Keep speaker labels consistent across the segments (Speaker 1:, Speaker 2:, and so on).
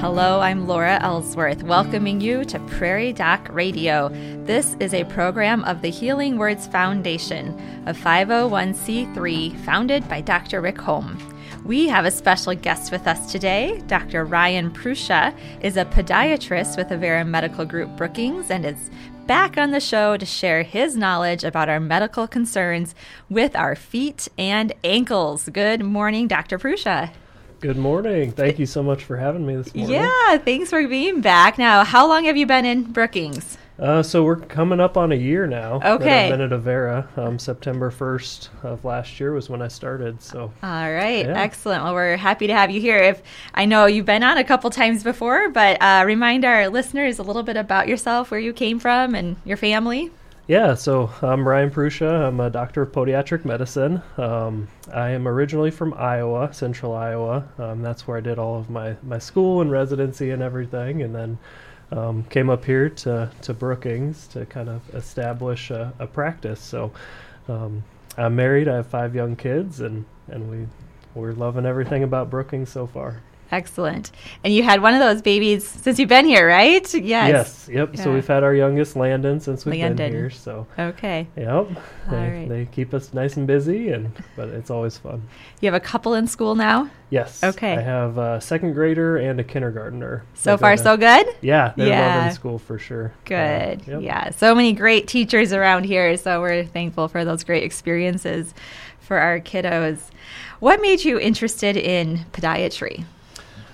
Speaker 1: Hello, I'm Laura Ellsworth, welcoming you to Prairie Doc Radio. This is a program of the Healing Words Foundation, a 501c3 founded by Dr. Rick Holm. We have a special guest with us today. Dr. Ryan Prusa is a podiatrist with Avera Medical Group Brookings and is back on the show to share his knowledge about our medical concerns with our feet and ankles. Good morning, Dr. Prusa.
Speaker 2: Good morning. Thank you so much for having me this morning.
Speaker 1: Yeah, thanks for being back. Now, how long have you been in Brookings?
Speaker 2: Uh, so we're coming up on a year now.
Speaker 1: Okay.
Speaker 2: I've been at Avera. Um, September 1st of last year was when I started. So
Speaker 1: All right,
Speaker 2: Yeah.
Speaker 1: excellent. Well, we're happy to have you here. If I know you've been on a couple times before, but uh, remind our listeners a little bit about yourself, where you came from, and your family.
Speaker 2: Yeah, so I'm Ryan Prusa. I'm a doctor of podiatric medicine. Um, I am originally from Iowa, Central Iowa. Um, that's where I did all of my, my school and residency and everything, and then um, came up here to, to Brookings to kind of establish a, a practice. So um, I'm married. I have five young kids, and, and we we're loving everything about Brookings so far.
Speaker 1: Excellent. And you had one of those babies since you've been here, right? Yes.
Speaker 2: Yes. Yep. So we've had our youngest Landon since we've
Speaker 1: Landon.
Speaker 2: been here. So
Speaker 1: Okay.
Speaker 2: yep. They,
Speaker 1: right.
Speaker 2: they keep us nice and busy, and but it's always fun.
Speaker 1: You have a couple in school now.
Speaker 2: Yes.
Speaker 1: Okay.
Speaker 2: I have a second grader and a kindergartner.
Speaker 1: So far, so good.
Speaker 2: Yeah, they're
Speaker 1: Yeah.
Speaker 2: loving school for sure.
Speaker 1: Good.
Speaker 2: Uh, yep.
Speaker 1: Yeah. So many great teachers around here. So we're thankful for those great experiences for our kiddos. What made you interested in podiatry?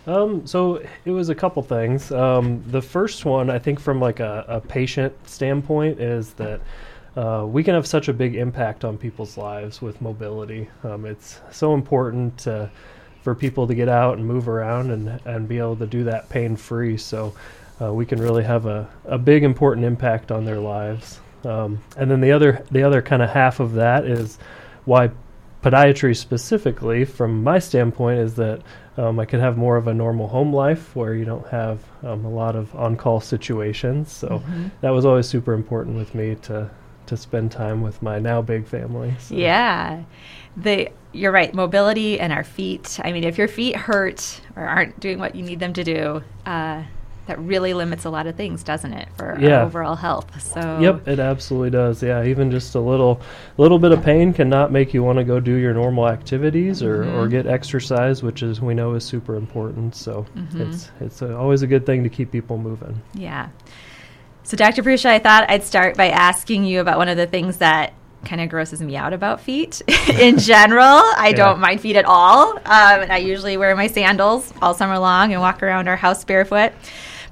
Speaker 2: Um, so it was a couple things. Um, the first one, I think, from like a, a patient standpoint, is that uh, we can have such a big impact on people's lives with mobility. Um, it's so important to, for people to get out and move around and, and be able to do that pain free. So uh, we can really have a, a big important impact on their lives. Um, and then the other the other kind of half of that is why podiatry specifically, from my standpoint, is that um, I could have more of a normal home life where you don't have um, a lot of on-call situations. So that was always super important with me to to spend time with my now big family. So.
Speaker 1: Yeah. The you're right, mobility and our feet. I mean, if your feet hurt or aren't doing what you need them to do, uh, that really limits a lot of things, doesn't it, for
Speaker 2: Yeah.
Speaker 1: our overall health? So
Speaker 2: Yep, it absolutely does. Yeah, even just a little little bit of pain cannot make you want to go do your normal activities or, or get exercise, which is we know is super important. So it's it's a, always a good thing to keep people moving.
Speaker 1: Yeah. So, Dr. Prusa, I thought I'd start by asking you about one of the things that kind of grosses me out about feet in general. I
Speaker 2: Yeah.
Speaker 1: don't mind feet at all. Um, and I usually wear my sandals all summer long and walk around our house barefoot.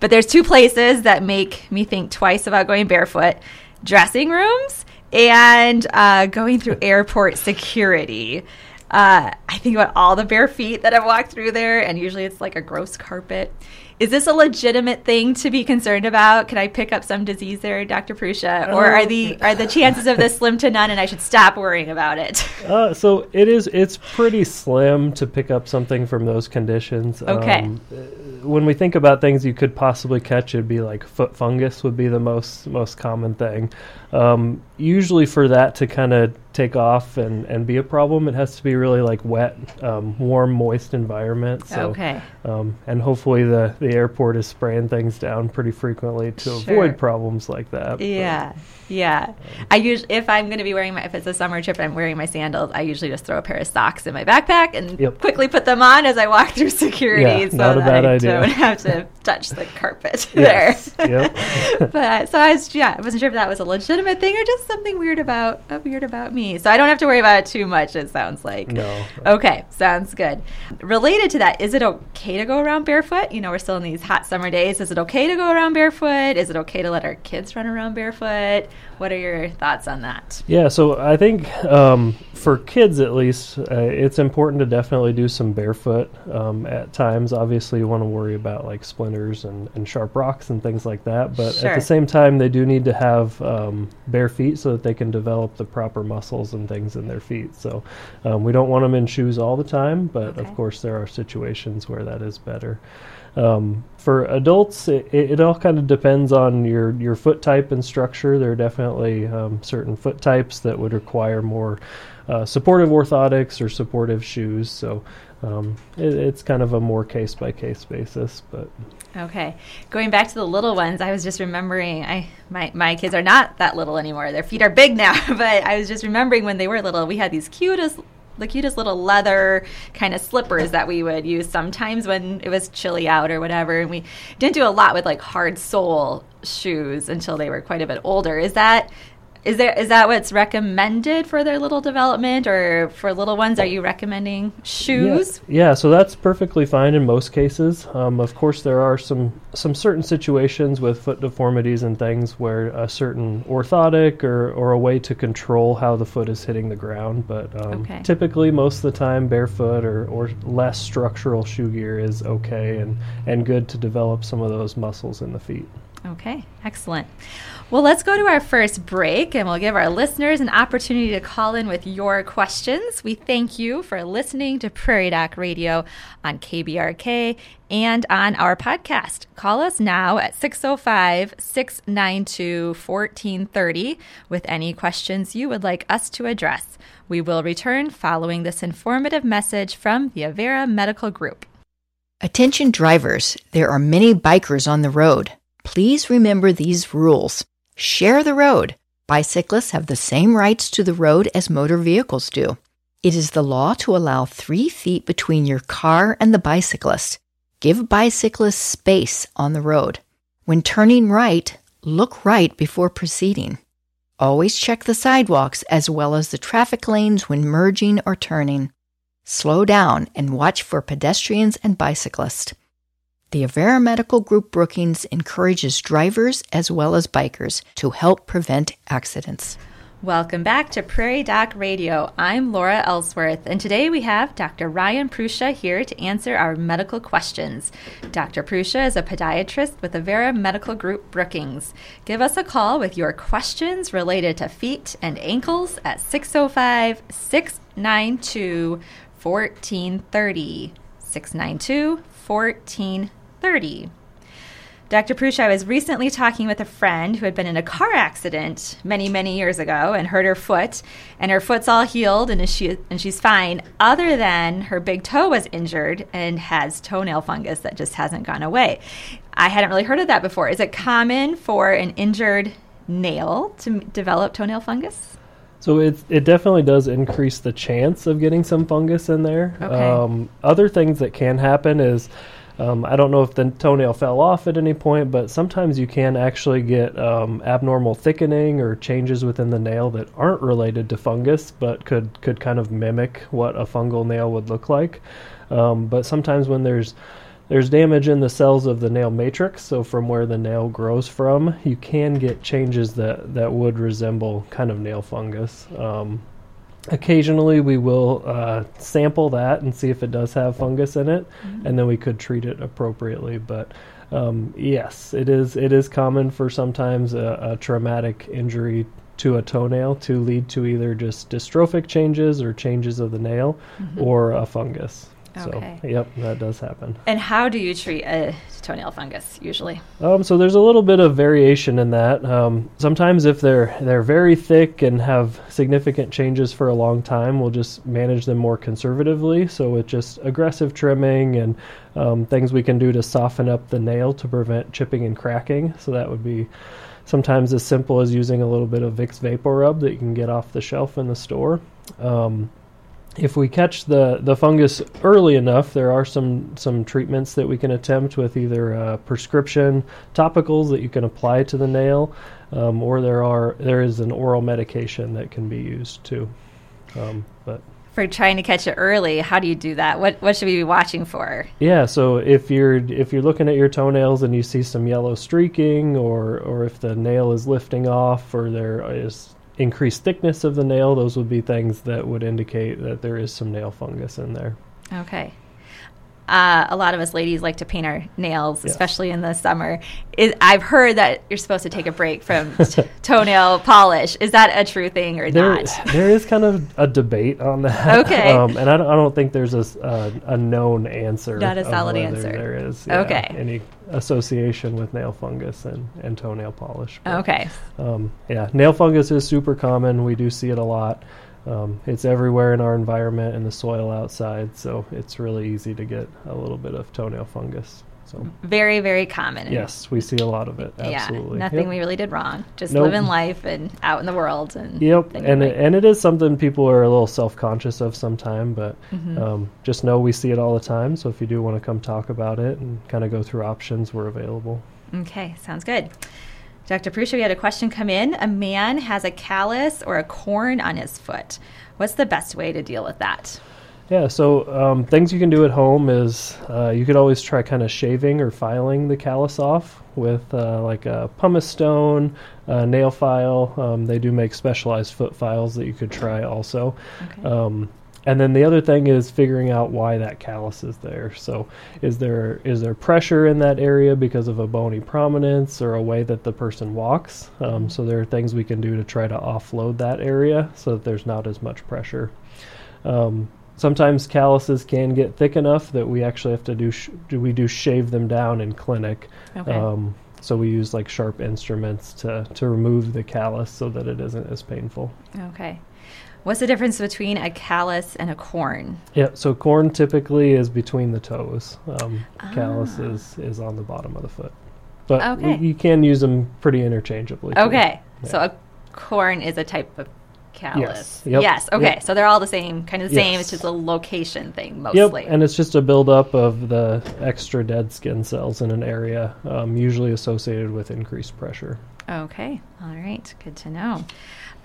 Speaker 1: But there's two places that make me think twice about going barefoot dressing rooms and uh, going through airport security. Uh, I think about all the bare feet that I've walked through there, and usually it's like a gross carpet. Is this a legitimate thing to be concerned about? Can I pick up some disease there, Dr. Prusa, or are the are the chances of this slim to none, and I should stop worrying about it?
Speaker 2: Uh, so it is. It's pretty slim to pick up something from those conditions.
Speaker 1: Okay.
Speaker 2: Um, when we think about things you could possibly catch, it'd be like foot fungus would be the most most common thing. Um, usually, for that to kind of take off and, and be a problem, it has to be really like wet, um, warm, moist environment. So,
Speaker 1: okay.
Speaker 2: Um, and hopefully the the airport is spraying things down pretty frequently to
Speaker 1: Sure.
Speaker 2: avoid problems like that. But-
Speaker 1: Yeah, yeah. I usually, if I'm going to be wearing my, if it's a summer trip and I'm wearing my sandals, I usually just throw a pair of socks in my backpack and
Speaker 2: Yep.
Speaker 1: quickly put them on as I walk through security,
Speaker 2: Yeah,
Speaker 1: so
Speaker 2: not a
Speaker 1: that
Speaker 2: bad
Speaker 1: I
Speaker 2: idea.
Speaker 1: don't have to touch the carpet there.
Speaker 2: yep.
Speaker 1: but so I was, yeah, I wasn't sure if that was a legitimate thing or just something weird about, uh, weird about me. So I don't have to worry about it too much. It sounds like.
Speaker 2: No.
Speaker 1: Okay, sounds good. Related to that, is it okay to go around barefoot? You know, we're still in these hot summer days. Is it okay to go around barefoot? Is it okay to let our kids run around barefoot? What are your thoughts on that?
Speaker 2: Yeah, so I think um, for kids at least, uh, it's important to definitely do some barefoot um, at times. Obviously, you want to worry about like splinters and, and sharp rocks and things like that. But
Speaker 1: Sure.
Speaker 2: at the same time, they do need to have um, bare feet so that they can develop the proper muscles and things in their feet. So um, we don't want them in shoes all the time, but
Speaker 1: Okay.
Speaker 2: of course, there are situations where that is better. Um, for adults, it, it, all kind of depends on your, your foot type and structure. There are definitely um, certain foot types that would require more uh, supportive orthotics or supportive shoes. So um, it, it's kind of a more case by case basis, but.
Speaker 1: Okay, going back to the little ones, I was just remembering. I my my kids are not that little anymore. Their feet are big now, but I was just remembering when they were little, we had these cutest the cutest little leather kind of slippers that we would use sometimes when it was chilly out or whatever. And we didn't do a lot with like hard sole shoes until they were quite a bit older. Is that is there is that what's recommended for their little development or for little ones? Are you recommending shoes?
Speaker 2: Yeah, yeah so that's perfectly fine in most cases. Um, of course, there are some some certain situations with foot deformities and things where a certain orthotic or, or a way to control how the foot is hitting the ground. But um, okay. typically, most of the time, barefoot or, or less structural shoe gear is okay and, and good to develop some of those muscles in the feet.
Speaker 1: Okay, excellent. Well, let's go to our first break and we'll give our listeners an opportunity to call in with your questions. We thank you for listening to Prairie Doc Radio on KBRK and on our podcast. Call us now at 605 692 1430 with any questions you would like us to address. We will return following this informative message from the Avera Medical Group.
Speaker 3: Attention drivers, there are many bikers on the road. Please remember these rules. Share the road. Bicyclists have the same rights to the road as motor vehicles do. It is the law to allow three feet between your car and the bicyclist. Give bicyclists space on the road. When turning right, look right before proceeding. Always check the sidewalks as well as the traffic lanes when merging or turning. Slow down and watch for pedestrians and bicyclists. The Avera Medical Group Brookings encourages drivers as well as bikers to help prevent accidents.
Speaker 1: Welcome back to Prairie Doc Radio. I'm Laura Ellsworth, and today we have Dr. Ryan Prusa here to answer our medical questions. Dr. Prusa is a podiatrist with Avera Medical Group Brookings. Give us a call with your questions related to feet and ankles at 605 692 1430. 692 1430. 30. Dr. Prusa, I was recently talking with a friend who had been in a car accident many, many years ago and hurt her foot, and her foot's all healed and she and she's fine. Other than her big toe was injured and has toenail fungus that just hasn't gone away. I hadn't really heard of that before. Is it common for an injured nail to develop toenail fungus?
Speaker 2: So it it definitely does increase the chance of getting some fungus in there. Okay. Um, other things that can happen is um, I don't know if the toenail fell off at any point, but sometimes you can actually get um, abnormal thickening or changes within the nail that aren't related to fungus, but could could kind of mimic what a fungal nail would look like. Um, but sometimes when there's there's damage in the cells of the nail matrix, so from where the nail grows from, you can get changes that, that would resemble kind of nail fungus. Um, occasionally we will uh, sample that and see if it does have fungus in it mm-hmm. and then we could treat it appropriately but um, yes it is it is common for sometimes a, a, traumatic injury to a toenail to lead to either just dystrophic changes or changes of the nail mm-hmm. or a fungus Okay. So, yep, that does happen.
Speaker 1: And how do you treat a toenail fungus usually?
Speaker 2: Um, so there's a little bit of variation in that. Um, sometimes if they're they're very thick and have significant changes for a long time, we'll just manage them more conservatively. So with just aggressive trimming and um, things we can do to soften up the nail to prevent chipping and cracking. So that would be sometimes as simple as using a little bit of Vicks VapoRub that you can get off the shelf in the store. Um, if we catch the, the fungus early enough, there are some, some treatments that we can attempt with either uh, prescription topicals that you can apply to the nail, um, or there are there is an oral medication that can be used too. Um, but
Speaker 1: for trying to catch it early, how do you do that? What what should we be watching for?
Speaker 2: Yeah, so if you're if you're looking at your toenails and you see some yellow streaking, or or if the nail is lifting off, or there is increased thickness of the nail, those would be things that would indicate that there is some nail fungus in there.
Speaker 1: Okay. Uh, a lot of us ladies like to paint our nails, yes. especially in the summer. Is, I've heard that you're supposed to take a break from t- toenail polish. Is that a true thing or
Speaker 2: there,
Speaker 1: not?
Speaker 2: There is kind of a debate on that.
Speaker 1: Okay.
Speaker 2: Um, and I don't, I don't, think there's a, uh, a known answer.
Speaker 1: Not a solid answer.
Speaker 2: There is.
Speaker 1: Yeah, okay.
Speaker 2: Any association with nail fungus and, and toenail polish.
Speaker 1: But, okay.
Speaker 2: Um, yeah, nail fungus is super common. We do see it a lot. Um, it's everywhere in our environment and the soil outside, so it's really easy to get a little bit of toenail fungus. So
Speaker 1: very, very common.
Speaker 2: yes, we see a lot of it. Absolutely.
Speaker 1: Yeah, nothing
Speaker 2: Yep.
Speaker 1: we really did wrong. Just
Speaker 2: Nope.
Speaker 1: living life and out in the world. And
Speaker 2: Yep, and it, and it is something people are a little self conscious of sometime, but
Speaker 1: Mm-hmm.
Speaker 2: um, just know we see it all the time. So if you do want to come talk about it and kind of go through options, we're available.
Speaker 1: Okay, sounds good. Dr. Prusa, we had a question come in. A man has a callus or a corn on his foot. What's the best way to deal with that?
Speaker 2: Yeah, so um, things you can do at home is uh, you could always try kind of shaving or filing the callus off with uh, like a pumice stone, a nail file. Um, they do make specialized foot files that you could try also.
Speaker 1: Okay.
Speaker 2: Um, and then the other thing is figuring out why that callus is there. So, is there is there pressure in that area because of a bony prominence or a way that the person walks? Um, so there are things we can do to try to offload that area so that there's not as much pressure. Um, sometimes calluses can get thick enough that we actually have to do sh- do we do shave them down in clinic.
Speaker 1: Okay.
Speaker 2: Um, so we use like sharp instruments to to remove the callus so that it isn't as painful.
Speaker 1: Okay. What's the difference between a callus and a corn?
Speaker 2: Yeah, so corn typically is between the toes. Um, Callus
Speaker 1: Ah.
Speaker 2: is, is on the bottom of the foot. But
Speaker 1: Okay.
Speaker 2: we, you can use them pretty interchangeably. too.
Speaker 1: Okay. So a corn is a type of callus.
Speaker 2: Yes. Yep.
Speaker 1: Yes. Okay.
Speaker 2: Yep.
Speaker 1: So they're all the same, kind of the same. It's just a location thing mostly.
Speaker 2: Yep, and it's just a buildup of the extra dead skin cells in an area, um, usually associated with increased pressure.
Speaker 1: Okay. All right. Good to know.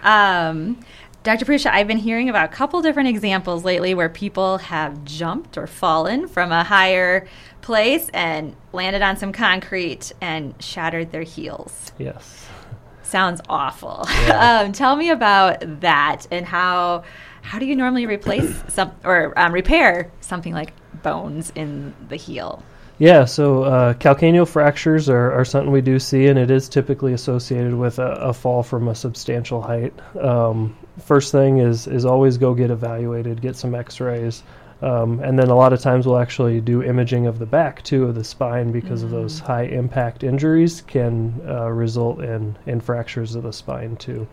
Speaker 1: Um, Dr. Prusa, I've been hearing about a couple different examples lately where people have jumped or fallen from a higher place and landed on some concrete and shattered their heels.
Speaker 2: Yes.
Speaker 1: Sounds awful.
Speaker 2: Yeah.
Speaker 1: um, tell me about that and how how do you normally replace some or um, repair something like bones in the heel?
Speaker 2: Yeah, so uh, calcaneal fractures are, are something we do see, and it is typically associated with a, a fall from a substantial height. Um, first thing is is always go get evaluated, get some X-rays, um, and then a lot of times we'll actually do imaging of the back too of the spine because of those high impact injuries can uh, result in in fractures of the spine too.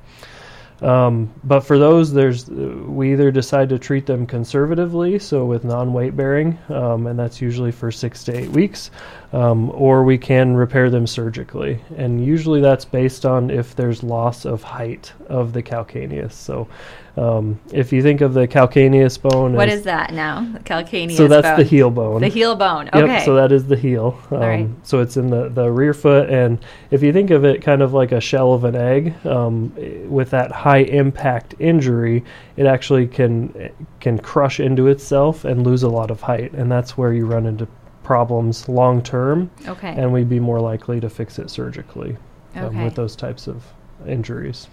Speaker 2: Um, but for those, there's we either decide to treat them conservatively, so with non-weight bearing, um, and that's usually for six to eight weeks, um, or we can repair them surgically, and usually that's based on if there's loss of height of the calcaneus. So, um, if you think of the calcaneus bone,
Speaker 1: What
Speaker 2: as,
Speaker 1: is that now? The calcaneus
Speaker 2: so that's
Speaker 1: bone.
Speaker 2: the heel bone.
Speaker 1: The heel bone.
Speaker 2: Yep,
Speaker 1: Okay.
Speaker 2: so that is the heel. Um,
Speaker 1: right.
Speaker 2: So it's in the, the rear foot. And if you think of it kind of like a shell of an egg, um, with that high impact injury, it actually can can crush into itself and lose a lot of height. And that's where you run into problems long term.
Speaker 1: okay.
Speaker 2: And we'd be more likely to fix it surgically um,
Speaker 1: Okay.
Speaker 2: with those types of injuries.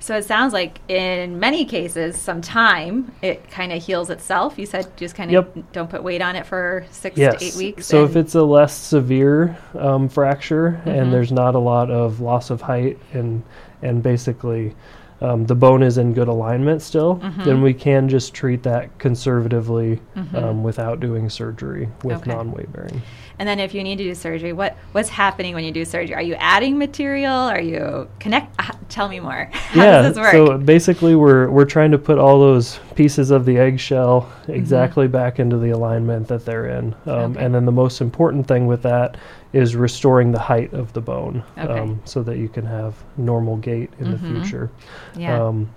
Speaker 1: So it sounds like in many cases, some time it kind of heals itself. You said just kind of
Speaker 2: Yep.
Speaker 1: don't put weight on it for six
Speaker 2: Yes.
Speaker 1: to eight weeks.
Speaker 2: So if it's a less severe um, fracture
Speaker 1: Mhm.
Speaker 2: and there's not a lot of loss of height and and basically um, the bone is in good alignment still,
Speaker 1: Mhm.
Speaker 2: then we can just treat that conservatively
Speaker 1: Mhm.
Speaker 2: um, without doing surgery with
Speaker 1: Okay.
Speaker 2: non-weight bearing.
Speaker 1: and then if you need to do surgery, what what's happening when you do surgery? Are you adding material? Are you connect? Tell me more. How
Speaker 2: yeah.
Speaker 1: does this work?
Speaker 2: So basically, we're we're trying to put all those pieces of the eggshell exactly back into the alignment that they're in, um,
Speaker 1: Mm-hmm. Okay.
Speaker 2: and then the most important thing with that is restoring the height of the bone,
Speaker 1: Okay.
Speaker 2: um, so that you can have normal gait in the
Speaker 1: Mhm.
Speaker 2: future.
Speaker 1: yeah.
Speaker 2: Um,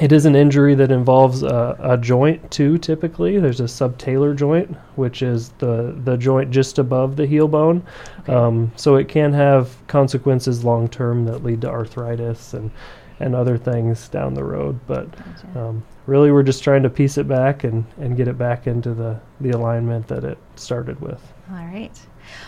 Speaker 2: it is an injury that involves a, a joint too. Typically, there's a subtalar joint, which is the the joint just above the heel bone.
Speaker 1: Okay.
Speaker 2: Um, so it can have consequences long term that lead to arthritis and and other things down the road. But
Speaker 1: Gotcha.
Speaker 2: um, really, we're just trying to piece it back and, and get it back into the the alignment that it started with.
Speaker 1: All right.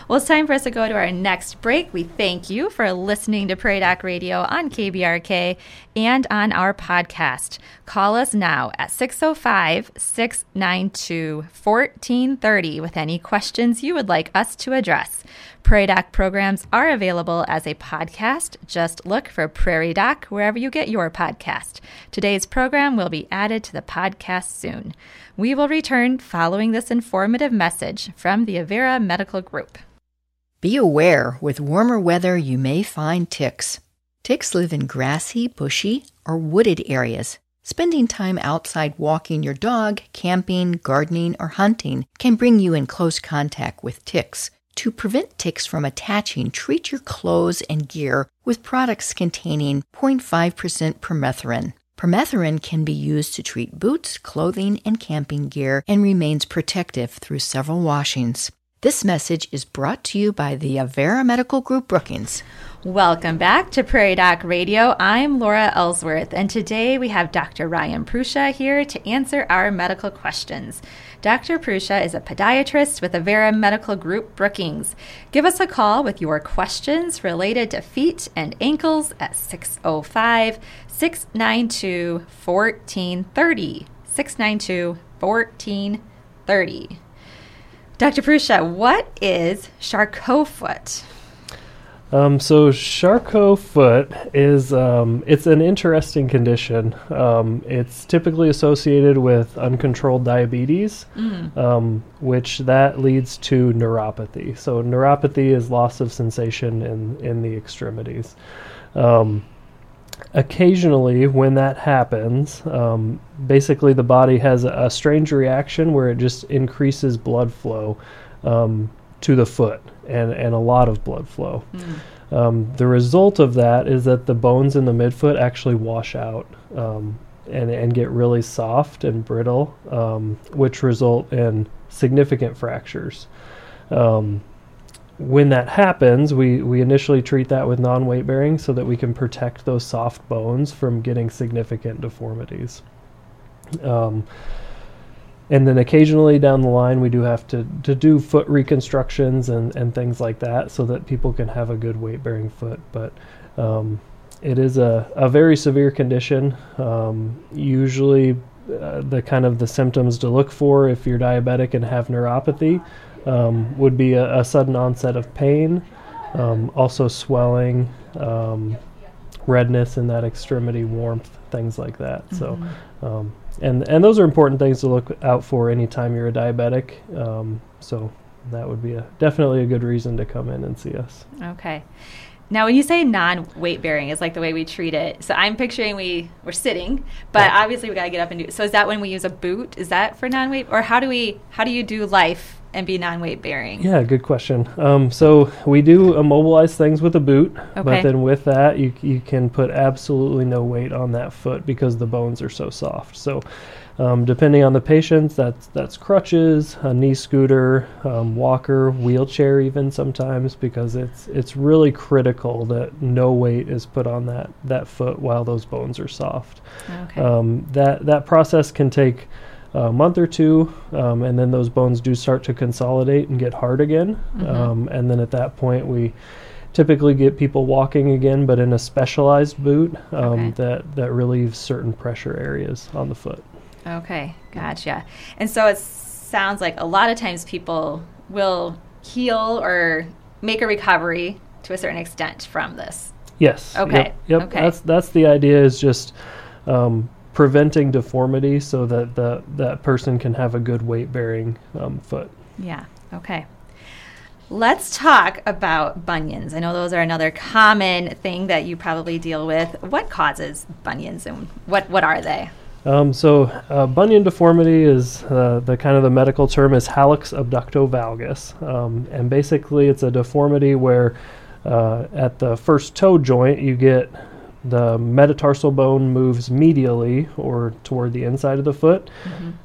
Speaker 1: Well, it's time for us to go to our next break. We thank you for listening to Prairie Doc Radio on KBRK and on our podcast. Call us now at 605 692 1430 with any questions you would like us to address. Prairie Doc programs are available as a podcast. Just look for Prairie Doc wherever you get your podcast. Today's program will be added to the podcast soon. We will return following this informative message from the Avera Medical Group.
Speaker 3: Be aware, with warmer weather, you may find ticks. Ticks live in grassy, bushy, or wooded areas, Spending time outside walking your dog, camping, gardening, or hunting can bring you in close contact with ticks. To prevent ticks from attaching, treat your clothes and gear with products containing 0.5% permethrin. Permethrin can be used to treat boots, clothing, and camping gear and remains protective through several washings. This message is brought to you by the Avera Medical Group Brookings.
Speaker 1: Welcome back to Prairie Doc Radio. I'm Laura Ellsworth, and today we have Dr. Ryan Prusa here to answer our medical questions. Dr. Prusa is a podiatrist with Avera Medical Group Brookings. Give us a call with your questions related to feet and ankles at 605 692 1430. 692 1430. Dr. Prusa, what is Charcot foot?
Speaker 2: Um, so Charcot foot is um, it's an interesting condition. Um, it's typically associated with uncontrolled diabetes,
Speaker 1: Mm.
Speaker 2: um, which that leads to neuropathy. So neuropathy is loss of sensation in in the extremities. Occasionally, when that happens, um, basically the body has a, a strange reaction where it just increases blood flow um, to the foot and, and a lot of blood flow.
Speaker 1: Mm.
Speaker 2: Um, the result of that is that the bones in the midfoot actually wash out um, and, and get really soft and brittle, um, which result in significant fractures. Um, when that happens, we, we initially treat that with non weight bearing so that we can protect those soft bones from getting significant deformities. Um, and then occasionally down the line, we do have to, to do foot reconstructions and, and things like that so that people can have a good weight bearing foot. But um, it is a, a very severe condition. Um, usually, uh, the kind of the symptoms to look for if you're diabetic and have neuropathy um, would be a, a sudden onset of pain, um, also swelling, um, redness in that extremity, warmth, things like that. So, um, and and those are important things to look out for anytime you're a diabetic. Um, so that would be a definitely a good reason to come in and see us.
Speaker 1: Okay. Now, when you say non-weight bearing, is like the way we treat it. So I'm picturing we we're sitting, but
Speaker 2: Yeah.
Speaker 1: obviously we got to get up and do. So is that when we use a boot? Is that for non-weight, or how do we how do you do life and be non-weight bearing?
Speaker 2: Yeah, good question. Um, so we do immobilize things with a boot,
Speaker 1: Okay.
Speaker 2: but then with that, you you can put absolutely no weight on that foot because the bones are so soft. So. Um, depending on the patient, that's that's crutches, a knee scooter, um, walker, wheelchair, even sometimes, because it's it's really critical that no weight is put on that that foot while those bones are soft.
Speaker 1: Okay.
Speaker 2: Um, that that process can take a month or two, um, and then those bones do start to consolidate and get hard again.
Speaker 1: Mhm.
Speaker 2: Um, and then at that point, we typically get people walking again, but in a specialized boot um,
Speaker 1: Okay.
Speaker 2: that that relieves certain pressure areas on the foot.
Speaker 1: Okay, gotcha. And so it sounds like a lot of times people will heal or make a recovery to a certain extent from this.
Speaker 2: Yes.
Speaker 1: Okay,
Speaker 2: Yep. yep.
Speaker 1: okay.
Speaker 2: That's that's the idea. Is just um, preventing deformity so that the that person can have a good weight bearing um, foot.
Speaker 1: Yeah, okay. Let's talk about bunions. I know those are another common thing that you probably deal with. What causes bunions and what, what are they?
Speaker 2: Um, so uh, bunion deformity is uh, the kind of the medical term is hallux abductovalgus, um, and basically it's a deformity where uh, at the first toe joint you get the metatarsal bone moves medially or toward the inside of the foot,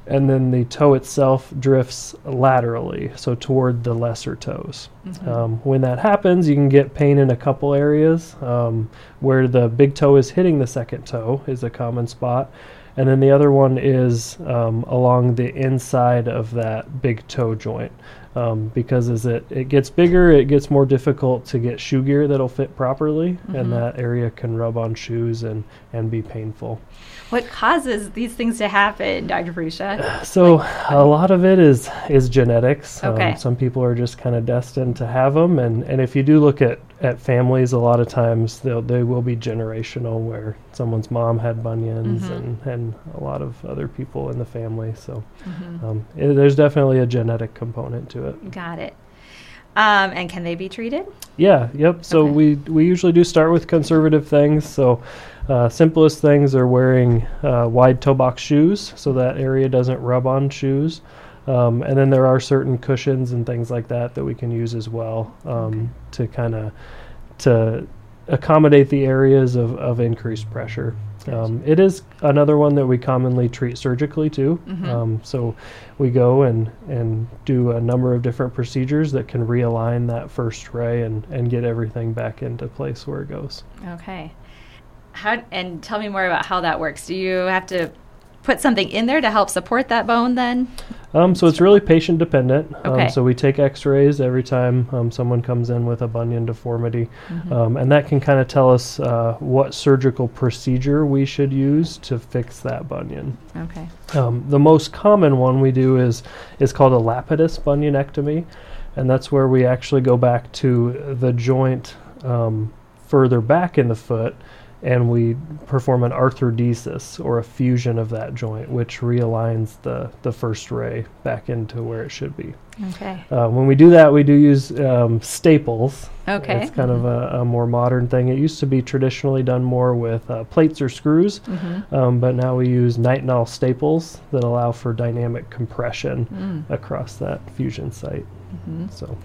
Speaker 2: and then the toe itself drifts laterally, so toward the lesser toes. Um, when that happens, you can get pain in a couple areas. Um, where the big toe is hitting the second toe is a common spot. And then the other one is um, along the inside of that big toe joint. Um, because as it, it gets bigger, it gets more difficult to get shoe gear that'll fit properly, and that area can rub on shoes and, and be painful.
Speaker 1: What causes these things to happen, Dr. Prusa?
Speaker 2: So a lot of it is is genetics.
Speaker 1: Okay.
Speaker 2: Um, some people are just kind of destined to have them, and, and if you do look at, at families, a lot of times they'll they will be generational, where someone's mom had bunions,
Speaker 1: Mhm.
Speaker 2: and, and a lot of other people in the family. So
Speaker 1: Mhm.
Speaker 2: um, it, there's definitely a genetic component to it.
Speaker 1: Got it. Um, and can they be treated?
Speaker 2: Yeah, yep. So
Speaker 1: Okay.
Speaker 2: we we usually do start with conservative things. So uh, simplest things are wearing uh, wide toe box shoes so that area doesn't rub on shoes. Um, and then there are certain cushions and things like that that we can use as well um, to kind of to accommodate the areas of, of increased pressure. Um, it is another one that we commonly treat surgically too.
Speaker 1: Mhm.
Speaker 2: Um, so we go and, and do a number of different procedures that can realign that first ray and, and get everything back into place where it goes.
Speaker 1: Okay. How and tell me more about how that works. Do you have to put something in there to help support that bone then?
Speaker 2: Um, so it's really patient dependent.
Speaker 1: Okay.
Speaker 2: Um, so we take X-rays every time um, someone comes in with a bunion deformity,
Speaker 1: Mm-hmm.
Speaker 2: um, and that can kind of tell us uh, what surgical procedure we should use to fix that bunion.
Speaker 1: Okay.
Speaker 2: Um, the most common one we do is is called a lapidus bunionectomy, and that's where we actually go back to the joint um, further back in the foot, and we perform an arthrodesis or a fusion of that joint, which realigns the the first ray back into where it should be.
Speaker 1: Okay.
Speaker 2: Uh, when we do that, we do use um, staples.
Speaker 1: Okay.
Speaker 2: It's kind of a, a more modern thing. It used to be traditionally done more with uh, plates or screws,
Speaker 1: Mm-hmm.
Speaker 2: um, but now we use nitinol staples that allow for dynamic compression
Speaker 1: Mm.
Speaker 2: across that fusion site.
Speaker 1: Mm-hmm.
Speaker 2: So,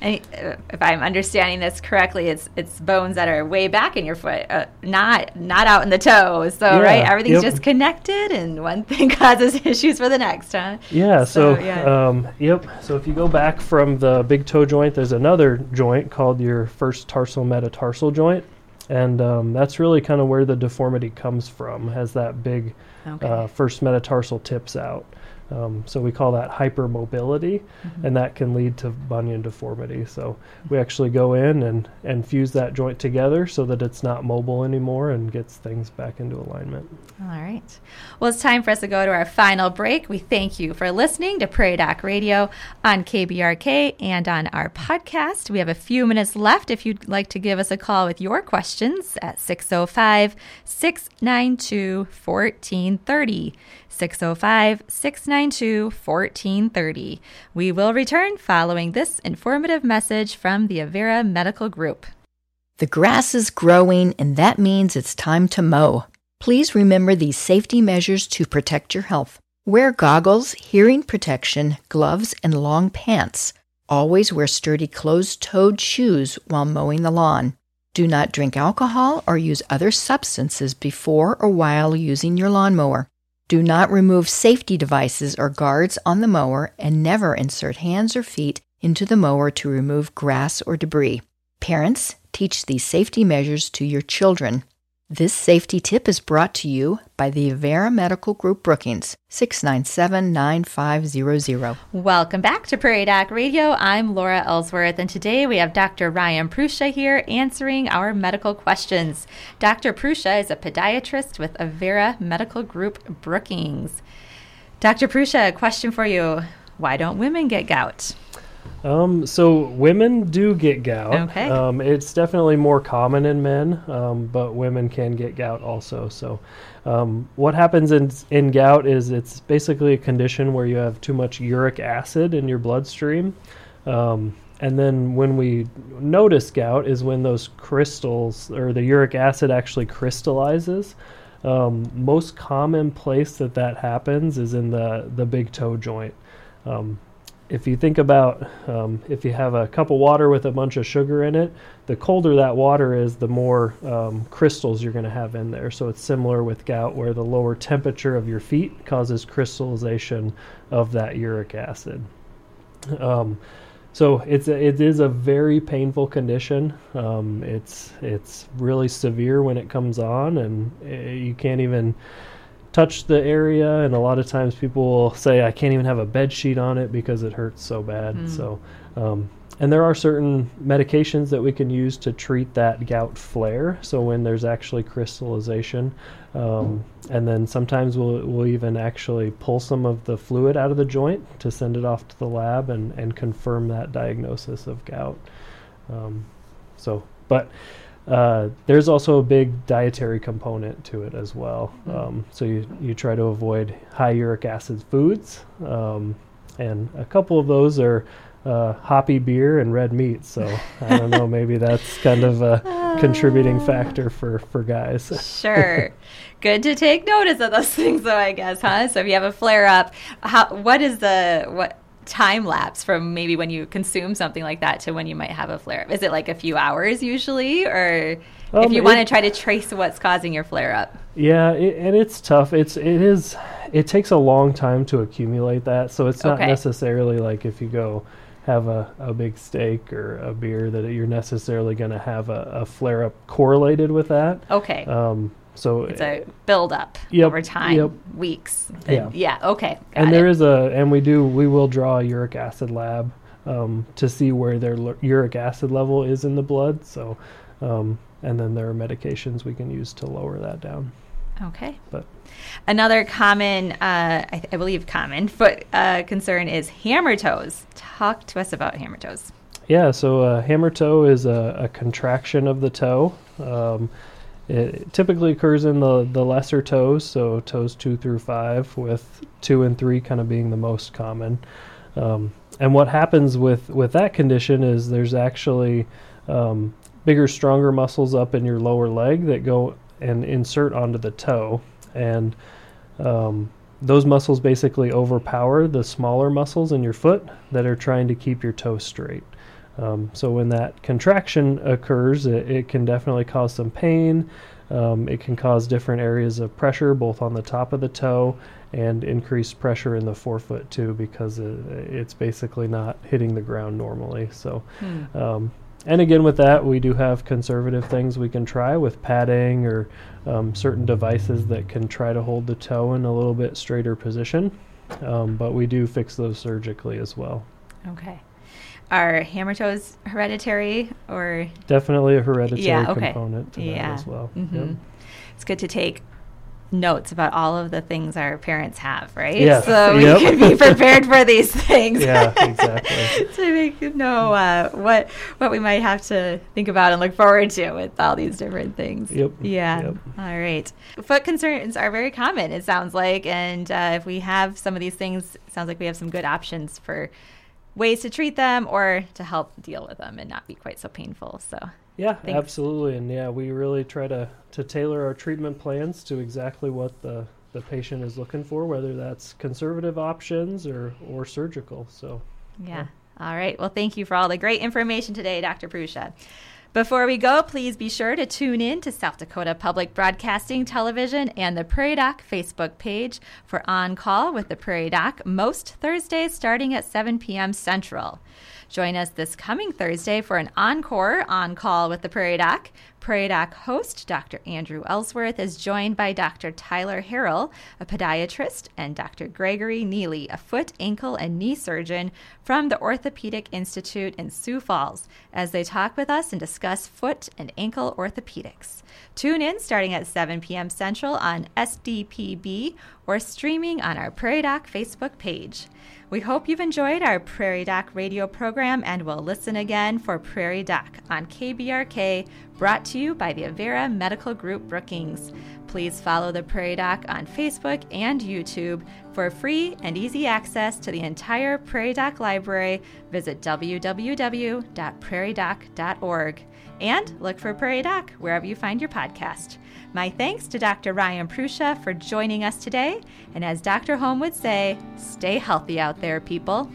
Speaker 1: And uh, if I'm understanding this correctly, it's it's bones that are way back in your foot, uh, not not out in the toe. So
Speaker 2: Yeah,
Speaker 1: right, everything's
Speaker 2: yep.
Speaker 1: just connected, and one thing causes issues for the next, huh?
Speaker 2: yeah, so,
Speaker 1: So, yeah.
Speaker 2: Um, yep. So if you go back from the big toe joint, there's another joint called your first tarsal metatarsal joint. And um, that's really kind of where the deformity comes from, has that big
Speaker 1: Okay.
Speaker 2: uh, first metatarsal tips out. Um, so we call that hypermobility,
Speaker 1: Mm-hmm.
Speaker 2: and that can lead to bunion deformity. So we actually go in and, and fuse that joint together so that it's not mobile anymore and gets things back into alignment.
Speaker 1: All right. Well, it's time for us to go to our final break. We thank you for listening to Prairie Doc Radio on KBRK and on our podcast. We have a few minutes left if you'd like to give us a call with your questions at 605 692 1430. 605 692 1430. We will return following this informative message from the Avera Medical Group.
Speaker 3: The grass is growing, and that means it's time to mow. Please remember these safety measures to protect your health. Wear goggles, hearing protection, gloves, and long pants. Always wear sturdy closed toed shoes while mowing the lawn. Do not drink alcohol or use other substances before or while using your lawnmower. Do not remove safety devices or guards on the mower and never insert hands or feet into the mower to remove grass or debris. Parents, teach these safety measures to your children. This safety tip is brought to you by the Avera Medical Group Brookings, 697 9500.
Speaker 1: Welcome back to Prairie Doc Radio. I'm Laura Ellsworth, and today we have Dr. Ryan Prusa here answering our medical questions. Dr. Prusa is a podiatrist with Avera Medical Group Brookings. Dr. Prusa, a question for you. Why don't women get gout?
Speaker 2: Um, so women do get gout.
Speaker 1: Okay.
Speaker 2: Um, it's definitely more common in men, um, but women can get gout also. So, um, what happens in in gout is it's basically a condition where you have too much uric acid in your bloodstream. Um, and then when we notice gout is when those crystals or the uric acid actually crystallizes. Um, most common place that that happens is in the the big toe joint. Um, if you think about um, if you have a cup of water with a bunch of sugar in it, the colder that water is, the more um, crystals you're going to have in there. So it's similar with gout, where the lower temperature of your feet causes crystallization of that uric acid. Um, so it's a, it is a very painful condition. Um, it's it's really severe when it comes on, and uh, you can't even touch the area and a lot of times people will say i can't even have a bed sheet on it because it hurts so bad.
Speaker 1: Mm.
Speaker 2: so um, and there are certain medications that we can use to treat that gout flare. So when there's actually crystallization um, and then sometimes we'll, we'll even actually pull some of the fluid out of the joint to send it off to the lab and, and confirm that diagnosis of gout. Um, so but uh, there's also a big dietary component to it as well. Um, so you, you try to avoid high uric acid foods, um, and a couple of those are uh, hoppy beer and red meat. So I don't know, maybe that's kind of a, contributing factor for for guys.
Speaker 1: sure. Good to take notice of those things, though. I guess, huh? So if you have a flare up, how what is the what time lapse from maybe when you consume something like that to when you might have a flare up? Is it like a few hours usually, or um, if you want to try to trace what's causing your flare up?
Speaker 2: Yeah, it, and it's tough. It's it is it takes a long time to accumulate that, so it's not okay. necessarily like if you go have a, a big steak or a beer that you're necessarily going to have a, a, flare up correlated with that.
Speaker 1: Okay.
Speaker 2: Um, so
Speaker 1: it's a build up yep, over time, yep. weeks. Yeah. yeah. Okay.
Speaker 2: and there is a, and we do, we will draw a uric acid lab um, to see where their l- uric acid level is in the blood. So, um, and then there are medications we can use to lower that down.
Speaker 1: Okay.
Speaker 2: But
Speaker 1: another common, uh, I, I, believe, common foot uh, concern is hammer toes. Talk to us about hammer toes.
Speaker 2: Yeah, so uh, hammer toe is a, a, contraction of the toe. Um, it typically occurs in the, the lesser toes, so toes two through five, with two and three kind of being the most common. Um, and what happens with, with that condition is there's actually um, bigger, stronger muscles up in your lower leg that go and insert onto the toe. And um, those muscles basically overpower the smaller muscles in your foot that are trying to keep your toe straight. Um, so when that contraction occurs, it, it can definitely cause some pain. Um, it can cause different areas of pressure, both on the top of the toe and increased pressure in the forefoot too, because it, it's basically not hitting the ground normally. So hmm. um, and again, with that, we do have conservative things we can try with padding or um, certain devices that can try to hold the toe in a little bit straighter position. Um, but we do fix those surgically as well.
Speaker 1: Okay. Are hammer toes hereditary or?
Speaker 2: Definitely a hereditary yeah, okay. component to yeah. that as well.
Speaker 1: Mm-hmm. Yep. It's good to take notes about all of the things our parents have, right?
Speaker 2: Yeah.
Speaker 1: So we
Speaker 2: yep.
Speaker 1: can be prepared for these things.
Speaker 2: yeah, exactly.
Speaker 1: to make you know uh, what what we might have to think about and look forward to with all these different things.
Speaker 2: Yep.
Speaker 1: Yeah.
Speaker 2: Yep.
Speaker 1: All right. Foot concerns are very common. It sounds like, and uh, if we have some of these things, it sounds like we have some good options for ways to treat them or to help deal with them and not be quite so painful. So
Speaker 2: yeah, Thanks. absolutely, and yeah, we really try to to tailor our treatment plans to exactly what the the patient is looking for, whether that's conservative options or or surgical. So
Speaker 1: yeah. yeah. All right. Well, thank you for all the great information today, Dr. Prusa. Before we go, please be sure to tune in to South Dakota Public Broadcasting Television and the Prairie Doc Facebook page for On Call with the Prairie Doc most Thursdays starting at 7 p.m. Central. Join us this coming Thursday for an encore on call with the Prairie Doc. Prairie Doc host Dr. Andrew Ellsworth is joined by Dr. Tyler Harrell, a podiatrist, and Dr. Gregory Neely, a foot, ankle, and knee surgeon from the Orthopedic Institute in Sioux Falls, as they talk with us and discuss foot and ankle orthopedics. Tune in starting at 7 p.m. Central on SDPB or streaming on our Prairie Doc Facebook page. We hope you've enjoyed our Prairie Doc radio program and will listen again for Prairie Doc on KBRK, brought to you by the Avera Medical Group Brookings. Please follow the Prairie Doc on Facebook and YouTube. For free and easy access to the entire Prairie Doc library, visit www.prairiedoc.org and look for Prairie Doc wherever you find your podcast. My thanks to Dr. Ryan Prusa for joining us today. And as Dr. Holm would say, stay healthy out there, people.